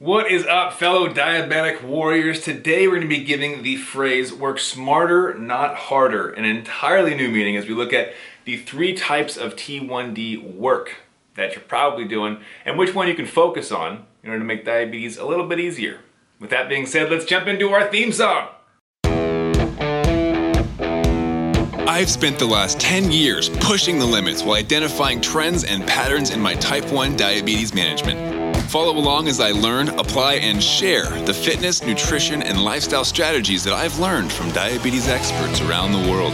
What is up, fellow diabetic warriors? Today we're going to be giving the phrase work smarter, not harder, an entirely new meaning as we look at the three types of T1D work that you're probably doing and which one you can focus on in order to make diabetes a little bit easier. With that being said, let's jump into our theme song. I've spent the last 10 years pushing the limits while identifying trends and patterns in my type 1 diabetes management. Follow along as I learn, apply, and share the fitness, nutrition, and lifestyle strategies that I've learned from diabetes experts around the world.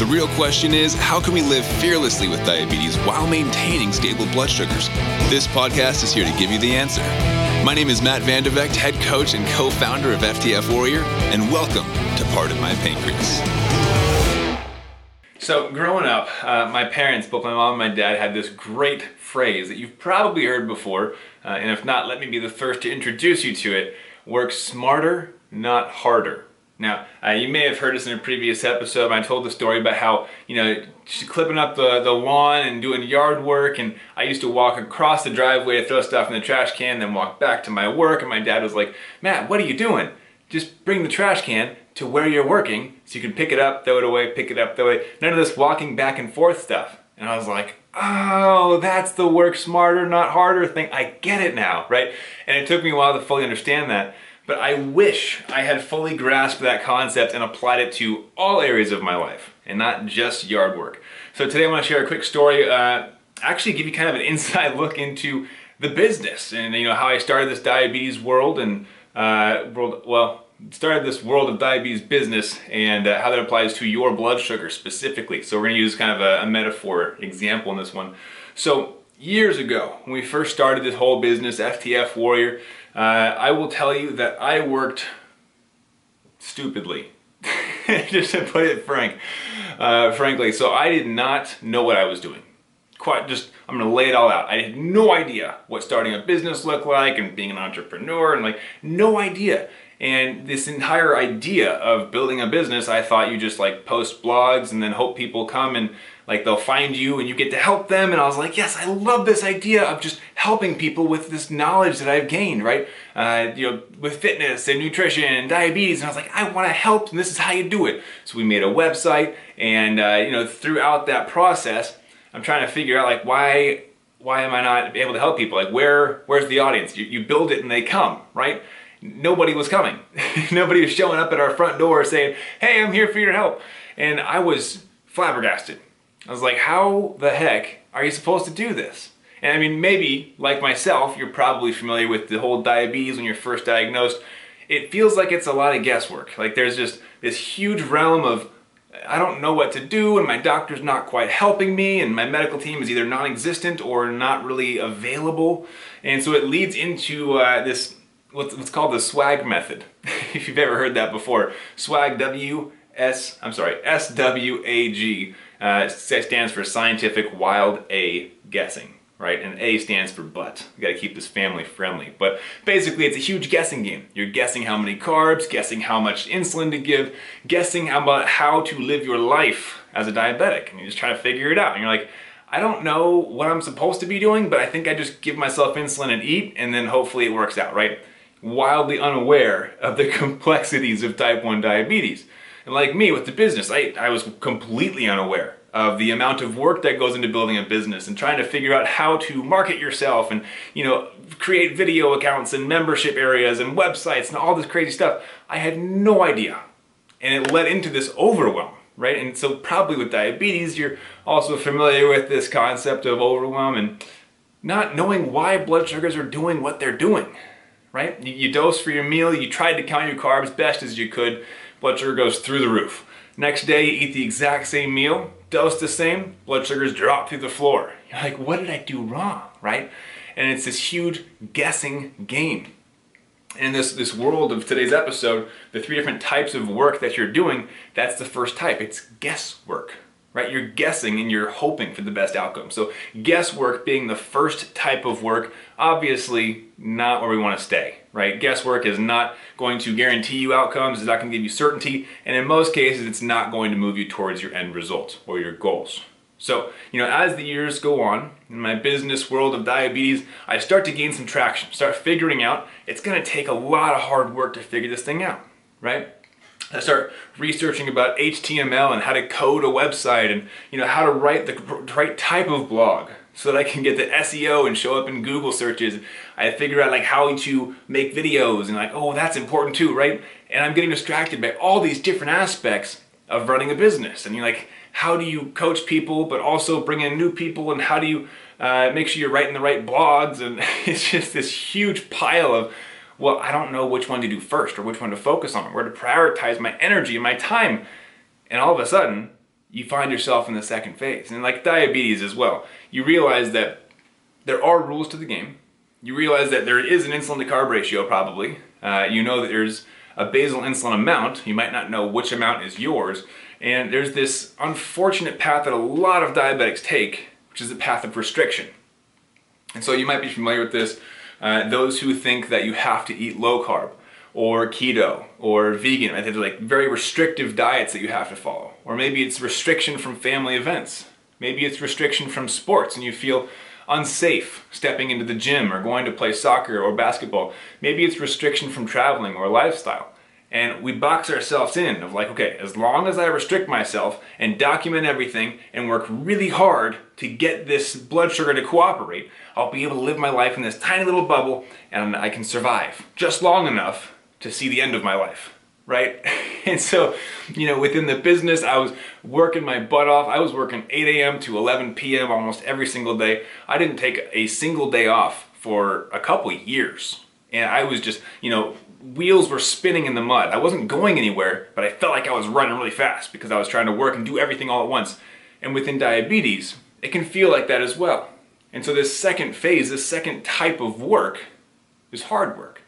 The real question is how can we live fearlessly with diabetes while maintaining stable blood sugars? This podcast is here to give you the answer. My name is Matt Vandeventer, head coach and co founder of FTF Warrior, and welcome to Part of My Pancreas. So, growing up, uh, my parents, both my mom and my dad, had this great phrase that you've probably heard before, uh, and if not, let me be the first to introduce you to it work smarter, not harder. Now, uh, you may have heard this in a previous episode. I told the story about how, you know, clipping up the, the lawn and doing yard work. And I used to walk across the driveway to throw stuff in the trash can, then walk back to my work. And my dad was like, Matt, what are you doing? Just bring the trash can to where you're working so you can pick it up, throw it away, pick it up, throw it away. None of this walking back and forth stuff. And I was like, oh, that's the work smarter, not harder thing. I get it now, right? And it took me a while to fully understand that. But I wish I had fully grasped that concept and applied it to all areas of my life and not just yard work. So today I want to share a quick story, uh, actually give you kind of an inside look into the business and you know how I started this diabetes world and uh, world, well, started this world of diabetes business and uh, how that applies to your blood sugar specifically. So we're to use kind of a, a, metaphor example in this one. So years ago, when we first started this whole business, FTF Warrior, uh, I will tell you that I worked stupidly, just to put it frank, uh, frankly. So I did not know what I was doing. Quite just, I'm gonna lay it all out. I had no idea what starting a business looked like and being an entrepreneur and like no idea. And this entire idea of building a business, I thought you just like post blogs and then hope people come and like they'll find you and you get to help them. And I was like, yes, I love this idea of just helping people with this knowledge that I've gained, right? Uh, you know, with fitness and nutrition and diabetes. And I was like, I want to help, and this is how you do it. So we made a website, and uh, you know, throughout that process, I'm trying to figure out like why why am I not able to help people? Like where where's the audience? You, you build it and they come, right? Nobody was coming. nobody was showing up at our front door saying, Hey, I'm here for your help. And I was flabbergasted. I was like, How the heck are you supposed to do this? And I mean, maybe, like myself, you're probably familiar with the whole diabetes when you're first diagnosed. It feels like it's a lot of guesswork. Like there's just this huge realm of, I don't know what to do, and my doctor's not quite helping me, and my medical team is either non existent or not really available. And so it leads into uh, this what's, called the swag method. if you've ever heard that before, swag W S I'm sorry S W A G uh, stands for scientific wild A guessing. Right, and A stands for but. You got to keep this family friendly. But basically, it's a huge guessing game. You're guessing how many carbs, guessing how much insulin to give, guessing about how to live your life as a diabetic, and you just try to figure it out. And you're like, I don't know what I'm supposed to be doing, but I think I just give myself insulin and eat, and then hopefully it works out, right? Wildly unaware of the complexities of type 1 diabetes. And like me with the business, I, I was completely unaware of the amount of work that goes into building a business and trying to figure out how to market yourself and you know create video accounts and membership areas and websites and all this crazy stuff. I had no idea. And it led into this overwhelm right? And so probably with diabetes you're also familiar with this concept of overwhelm and not knowing why blood sugars are doing what they're doing right? You, you dose for your meal, you tried to count your carbs best as you could, blood sugar goes through the roof. Next day, you eat the exact same meal, dose the same, blood sugars drop through the floor. You're like, what did I do wrong, right? And it's this huge guessing game. And in this, this world of today's episode, the three different types of work that you're doing, that's the first type. It's guesswork right? You're guessing and you're hoping for the best outcome. So guesswork being the first type of work, obviously not where we want to stay, right? Guesswork is not going to guarantee you outcomes, it's not going to give you certainty, and in most cases, it's not going to move you towards your end result or your goals. So, you know, as the years go on in my business world of diabetes, I start to gain some traction, start figuring out it's gonna take a lot of hard work to figure this thing out, right? I start researching about HTML and how to code a website and you know how to write the right type of blog so that I can get the SEO and show up in Google searches. I figure out like how to make videos and like, oh, that's important too, right? And I'm getting distracted by all these different aspects of running a business. And you're like, how do you coach people but also bring in new people and how do you uh, make sure you're writing the right blogs and it's just this huge pile of well i don't know which one to do first or which one to focus on where to prioritize my energy and my time. And all of a sudden you find yourself in the second phase. And like diabetes as well you realize that there are rules to the game. You realize that there is an insulin to carb ratio probably. Uh, you know that there's a basal insulin amount. You might not know which amount is yours. And there's this unfortunate path that a lot of diabetics take, which is the path of restriction. And so you might be familiar with this. Uh, those who think that you have to eat low carb or keto or vegan, I think they're like very restrictive diets that you have to follow. Or maybe it's restriction from family events. Maybe it's restriction from sports and you feel unsafe stepping into the gym or going to play soccer or basketball. Maybe it's restriction from traveling or lifestyle and we box ourselves in of like okay as long as i restrict myself and document everything and work really hard to get this blood sugar to cooperate i'll be able to live my life in this tiny little bubble and i can survive just long enough to see the end of my life right? And so you know within the business i was working my butt off. I was working 8 a.m to 11 p.m almost every single day. I didn't take a single day off for a couple years and i was just you know wheels were spinning in the mud. I wasn't going anywhere, but I felt like I was running really fast because I was trying to work and do everything all at once. And within diabetes, it can feel like that as well. And so this second phase, this second type of work is hard work.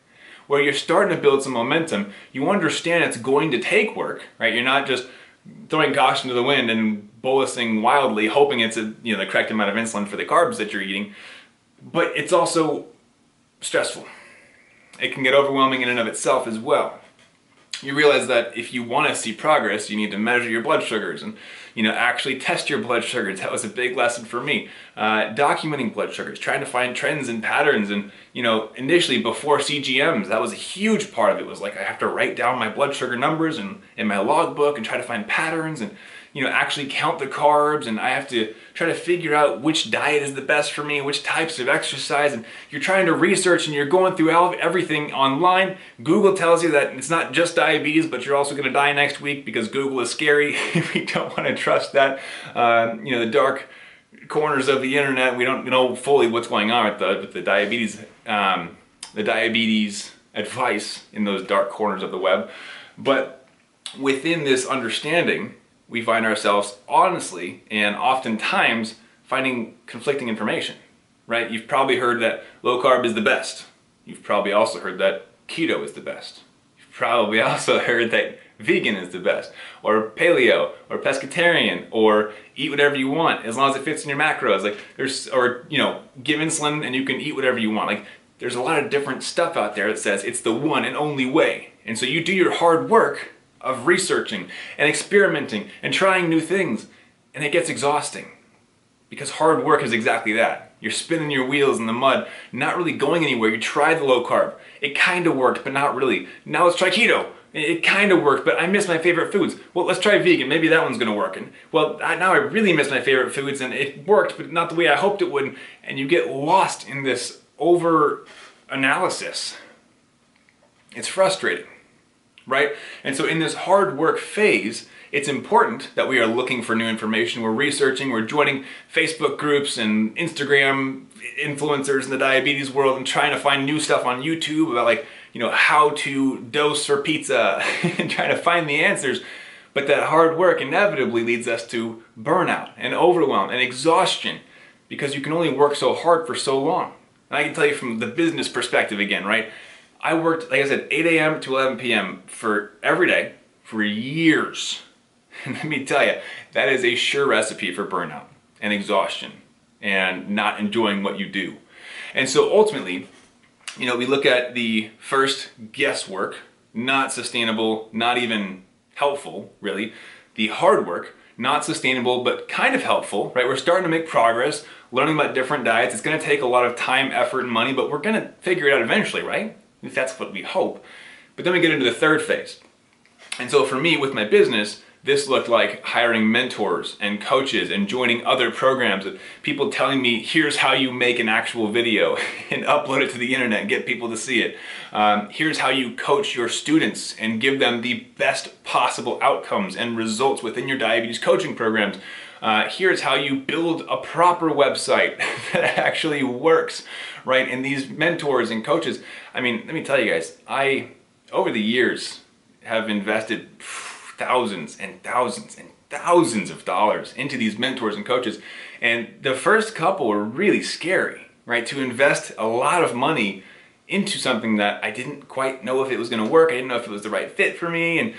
Where you're starting to build some momentum, you understand it's going to take work, right? You're not just throwing caution to the wind and bolusing wildly, hoping it's a, you know the correct amount of insulin for the carbs that you're eating. But it's also stressful it can get overwhelming in and of itself as well. You realize that if you want to see progress, you need to measure your blood sugars and you know actually test your blood sugars. That was a big lesson for me. Uh, documenting blood sugars, trying to find trends and patterns, and you know initially before CGMs, that was a huge part of it. Was like I have to write down my blood sugar numbers and in my logbook and try to find patterns and you know, actually count the carbs and I have to try to figure out which diet is the best for me, which types of exercise, and you're trying to research and you're going through everything online. Google tells you that it's not just diabetes, but you're also going to die next week because Google is scary. we don't want to trust that. Uh, you know, the dark corners of the internet, we don't know fully what's going on with the, with the diabetes, um, the diabetes advice in those dark corners of the web. But within this understanding, we find ourselves honestly and oftentimes finding conflicting information, right? You've probably heard that low carb is the best. You've probably also heard that keto is the best. You've probably also heard that vegan is the best, or paleo, or pescatarian, or eat whatever you want as long as it fits in your macros. Like there's, or you know, give insulin and you can eat whatever you want. Like there's a lot of different stuff out there that says it's the one and only way. And so you do your hard work of researching and experimenting and trying new things. And it gets exhausting because hard work is exactly that. You're spinning your wheels in the mud, not really going anywhere. You tried the low carb. It kind of worked, but not really. Now let's try keto. It kind of worked, but I miss my favorite foods. Well, let's try vegan. Maybe that one's going to work. And well, now I really miss my favorite foods, and it worked, but not the way I hoped it would. And you get lost in this over analysis. It's frustrating right? And so in this hard work phase, it's important that we are looking for new information. We're researching, we're joining Facebook groups and Instagram influencers in the diabetes world and trying to find new stuff on YouTube about like, you know, how to dose for pizza and trying to find the answers. But that hard work inevitably leads us to burnout and overwhelm and exhaustion because you can only work so hard for so long. And I can tell you from the business perspective again, right? I worked, like I said, 8 a.m. to 11 p.m. for every day for years. And let me tell you, that is a sure recipe for burnout and exhaustion and not enjoying what you do. And so ultimately, you know, we look at the first guesswork, not sustainable, not even helpful, really. The hard work, not sustainable, but kind of helpful, right? We're starting to make progress, learning about different diets. It's gonna take a lot of time, effort, and money, but we're gonna figure it out eventually, right? That's what we hope. But then we get into the third phase. And so for me, with my business, this looked like hiring mentors and coaches and joining other programs and people telling me here's how you make an actual video and upload it to the internet and get people to see it um, here's how you coach your students and give them the best possible outcomes and results within your diabetes coaching programs uh, here's how you build a proper website that actually works right and these mentors and coaches i mean let me tell you guys i over the years have invested thousands and thousands and thousands of dollars into these mentors and coaches. And the first couple were really scary, right? To invest a lot of money into something that I didn't quite know if it was going to work. I didn't know if it was the right fit for me. And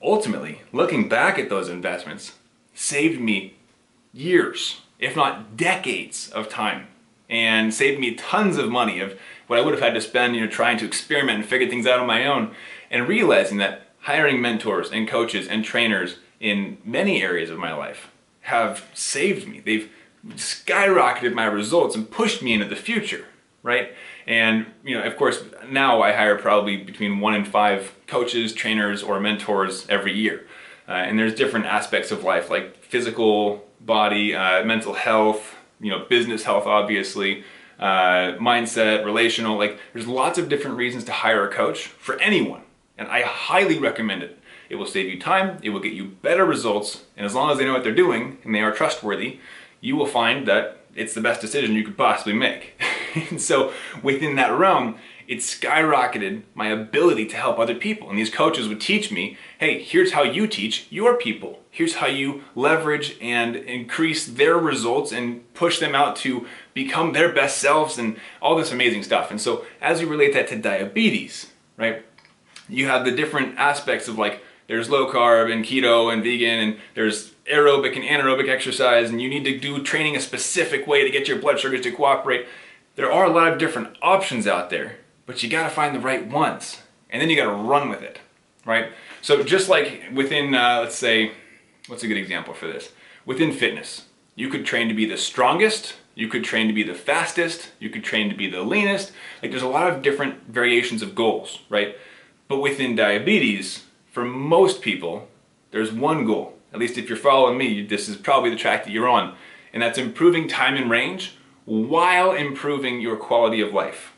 ultimately, looking back at those investments saved me years, if not decades of time and saved me tons of money of what I would have had to spend, you know, trying to experiment and figure things out on my own and realizing that hiring mentors and coaches and trainers in many areas of my life have saved me. They've skyrocketed my results and pushed me into the future, right? And, you know, of course, now I hire probably between one and five coaches, trainers, or mentors every year. Uh, and there's different aspects of life like physical body, uh, mental health, you know, business health, obviously, uh, mindset, relational. Like, there's lots of different reasons to hire a coach for anyone and I highly recommend it. It will save you time, it will get you better results, and as long as they know what they're doing and they are trustworthy, you will find that it's the best decision you could possibly make. and so within that realm, it skyrocketed my ability to help other people. And these coaches would teach me, hey, here's how you teach your people. Here's how you leverage and increase their results and push them out to become their best selves and all this amazing stuff. And so as we relate that to diabetes, right? you have the different aspects of like there's low carb and keto and vegan and there's aerobic and anaerobic exercise and you need to do training a specific way to get your blood sugars to cooperate. There are a lot of different options out there, but you gotta find the right ones and then you gotta run with it, right? So just like within, uh, let's say, what's a good example for this? Within fitness, you could train to be the strongest, you could train to be the fastest, you could train to be the leanest. Like there's a lot of different variations of goals, right? But within diabetes, for most people, there's one goal. At least if you're following me, this is probably the track that you're on. And that's improving time and range while improving your quality of life.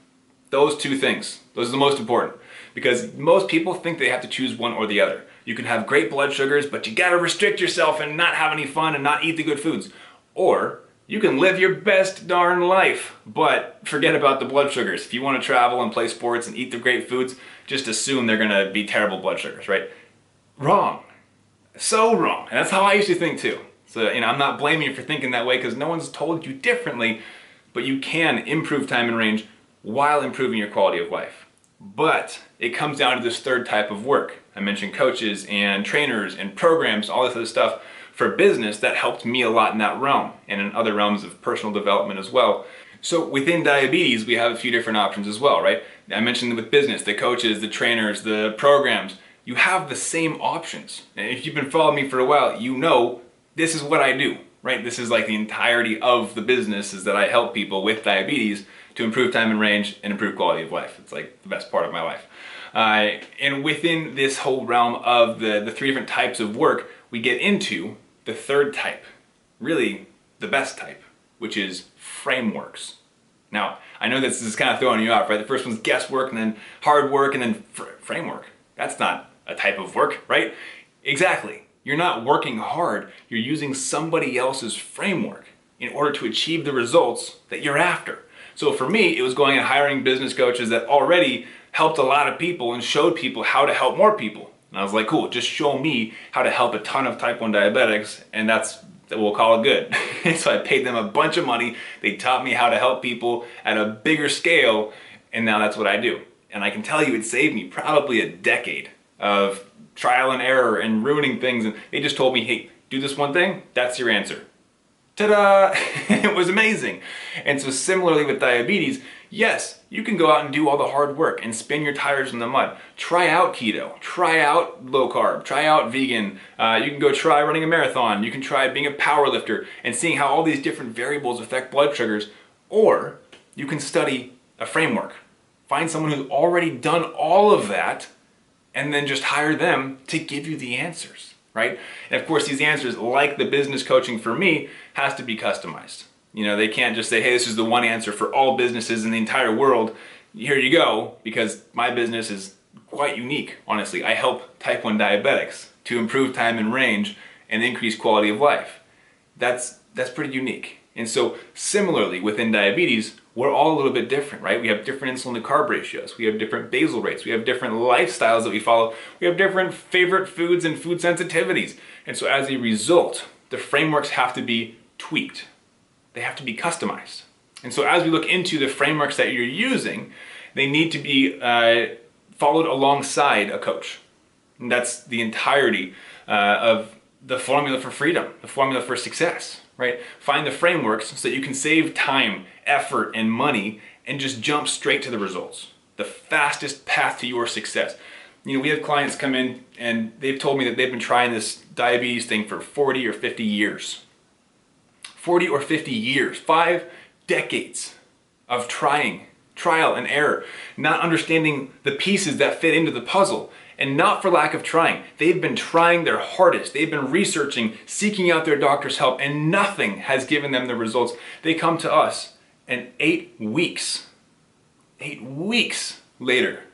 Those two things, those are the most important. Because most people think they have to choose one or the other. You can have great blood sugars, but you gotta restrict yourself and not have any fun and not eat the good foods. Or you can live your best darn life, but forget about the blood sugars. If you want to travel and play sports and eat the great foods, just assume they're to be terrible blood sugars, right? Wrong. So wrong. And that's how I used to think too. So, you know, I'm not blaming you for thinking that way because no one's told you differently, but you can improve time and range while improving your quality of life. But it comes down to this third type of work. I mentioned coaches and trainers and programs, all this other stuff for business that helped me a lot in that realm and in other realms of personal development as well. So within diabetes, we have a few different options as well, right? I mentioned with business, the coaches, the trainers, the programs, you have the same options. And if you've been following me for a while, you know this is what I do, right? This is like the entirety of the business is that I help people with diabetes to improve time and range and improve quality of life. It's like the best part of my life. Uh, and within this whole realm of the, the three different types of work, we get into the third type, really the best type, which is frameworks. Now, I know this is kind of throwing you off, right? The first one's guesswork and then hard work and then fr- framework. That's not a type of work, right? Exactly. You're not working hard, you're using somebody else's framework in order to achieve the results that you're after. So for me, it was going and hiring business coaches that already helped a lot of people and showed people how to help more people. And I was like, cool, just show me how to help a ton of type 1 diabetics, and that's we'll call it good. so I paid them a bunch of money. They taught me how to help people at a bigger scale, and now that's what I do. And I can tell you it saved me probably a decade of trial and error and ruining things. And they just told me, hey, do this one thing, that's your answer. Ta-da! it was amazing. And so similarly with diabetes, Yes, you can go out and do all the hard work and spin your tires in the mud. Try out keto, try out low carb, try out vegan. Uh, you can go try running a marathon. You can try being a power lifter and seeing how all these different variables affect blood sugars. Or you can study a framework. Find someone who's already done all of that and then just hire them to give you the answers, right? And of course, these answers, like the business coaching for me, has to be customized. You know, they can't just say, hey, this is the one answer for all businesses in the entire world. Here you go, because my business is quite unique, honestly. I help type 1 diabetics to improve time and range and increase quality of life. That's, that's pretty unique. And so, similarly, within diabetes, we're all a little bit different, right? We have different insulin to carb ratios, we have different basal rates, we have different lifestyles that we follow, we have different favorite foods and food sensitivities. And so, as a result, the frameworks have to be tweaked they have to be customized. And so as we look into the frameworks that you're using, they need to be uh, followed alongside a coach. And that's the entirety uh, of the formula for freedom, the formula for success, right? Find the frameworks so that you can save time, effort, and money and just jump straight to the results. The fastest path to your success. You know, we have clients come in and they've told me that they've been trying this diabetes thing for 40 or 50 years 40 or 50 years, five decades of trying, trial and error, not understanding the pieces that fit into the puzzle, and not for lack of trying. They've been trying their hardest. They've been researching, seeking out their doctor's help, and nothing has given them the results. They come to us, and eight weeks, eight weeks later,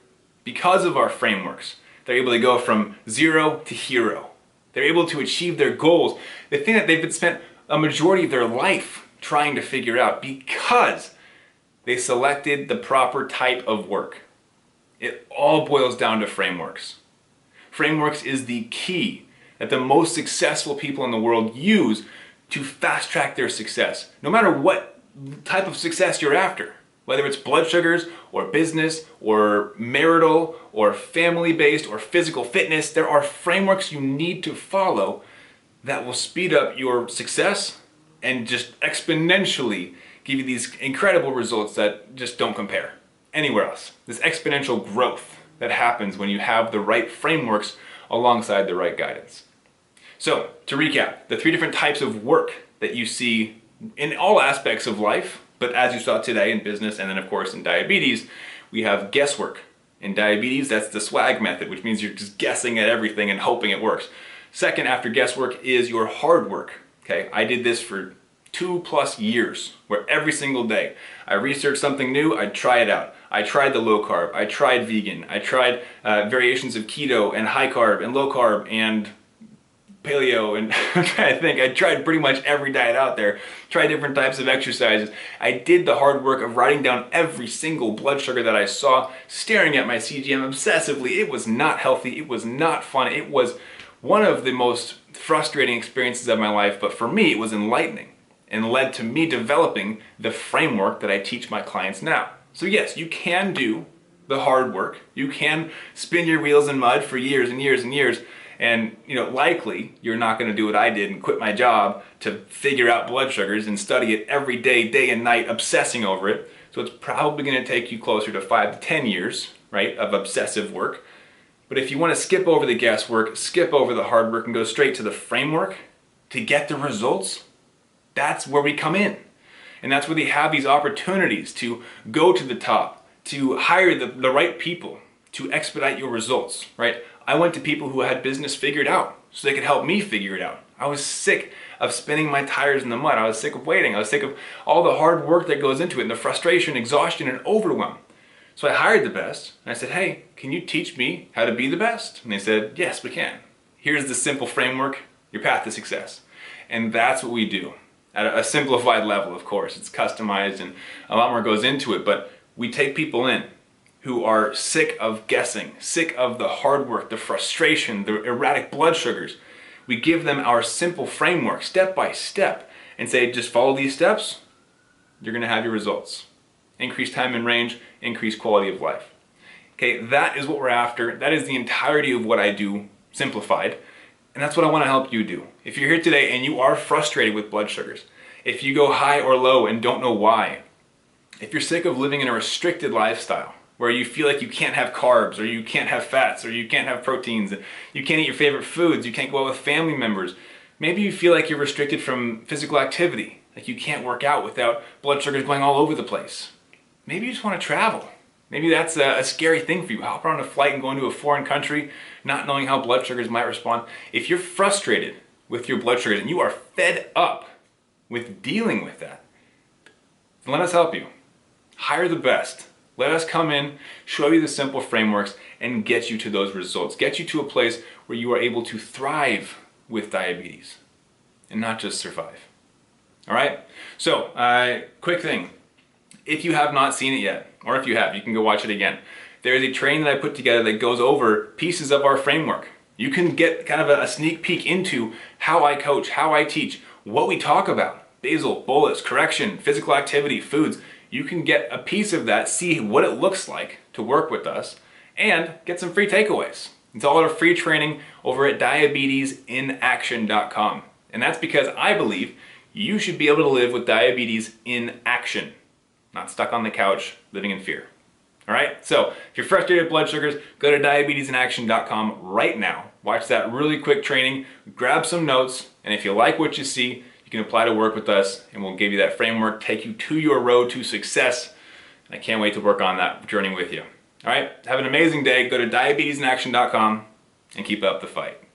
because of our frameworks, they're able to go from zero to hero. They're able to achieve their goals. The thing that they've been spent a majority of their life trying to figure out because they selected the proper type of work. It all boils down to frameworks. Frameworks is the key that the most successful people in the world use to fast track their success, no matter what type of success you're after. Whether it's blood sugars or business or marital or family based or physical fitness, there are frameworks you need to follow that will speed up your success and just exponentially give you these incredible results that just don't compare anywhere else. This exponential growth that happens when you have the right frameworks alongside the right guidance. So, to recap, the three different types of work that you see in all aspects of life, but as you saw today in business and then, of course, in diabetes, we have guesswork. In diabetes, that's the swag method, which means you're just guessing at everything and hoping it works. Second, after guesswork, is your hard work. Okay, I did this for two plus years where every single day I researched something new, I'd try it out. I tried the low carb, I tried vegan, I tried uh, variations of keto and high carb and low carb and paleo and to think. I tried pretty much every diet out there, tried different types of exercises. I did the hard work of writing down every single blood sugar that I saw, staring at my CGM obsessively. It was not healthy, it was not fun, it was one of the most frustrating experiences of my life, but for me, it was enlightening and led to me developing the framework that I teach my clients now. So, yes, you can do the hard work. You can spin your wheels in mud for years and years and years. And, you know, likely you're not going to do what I did and quit my job to figure out blood sugars and study it every day, day and night, obsessing over it. So it's probably going to take you closer to five to 10 years, right, of obsessive work. But if you want to skip over the guesswork, skip over the hard work, and go straight to the framework to get the results, that's where we come in. And that's where they have these opportunities to go to the top, to hire the, the right people, to expedite your results, right? I went to people who had business figured out so they could help me figure it out. I was sick of spinning my tires in the mud. I was sick of waiting. I was sick of all the hard work that goes into it and the frustration, exhaustion, and overwhelm. So I hired the best and I said, hey, can you teach me how to be the best? And they said, yes, we can. Here's the simple framework, your path to success. And that's what we do at a simplified level, of course. It's customized and a lot more goes into it, but we take people in who are sick of guessing, sick of the hard work, the frustration, the erratic blood sugars. We give them our simple framework, step by step, and say, just follow these steps, you're gonna have your results increase time and range, increase quality of life. Okay, that is what we're after. That is the entirety of what I do simplified. And that's what I want to help you do. If you're here today and you are frustrated with blood sugars, if you go high or low and don't know why, If you're sick of living in a restricted lifestyle, where you feel like you can't have carbs or you can't have fats or you can't have proteins, you can't eat your favorite foods, you can't go out with family members. Maybe you feel like you're restricted from physical activity, like you can't work out without blood sugars going all over the place. Maybe you just want to travel. Maybe that's a, a scary thing for you. Hop on a flight and go to a foreign country, not knowing how blood sugars might respond. If you're frustrated with your blood sugars and you are fed up with dealing with that, let us help you. Hire the best let us come in, show you the simple frameworks, and get you to those results. Get you to a place where you are able to thrive with diabetes and not just survive. All right? So, uh, quick thing. If you have not seen it yet, or if you have, you can go watch it again. There is a training that I put together that goes over pieces of our framework. You can get kind of a, a sneak peek into how I coach, how I teach, what we talk about basal, bolus, correction, physical activity, foods you can get a piece of that, see what it looks like to work with us, and get some free takeaways. It's all our free training over at diabetesinaction.com. And that's because I believe you should be able to live with diabetes in action, not stuck on the couch living in fear. All right, so if you're frustrated with blood sugars, go to diabetesinaction.com right now. Watch that really quick training, grab some notes, and if you like what you see, you can apply to work with us and we'll give you that framework, take you to your road to success. And I can't wait to work on that journey with you. All right, have an amazing day. Go to diabetesinaction.com and keep up the fight.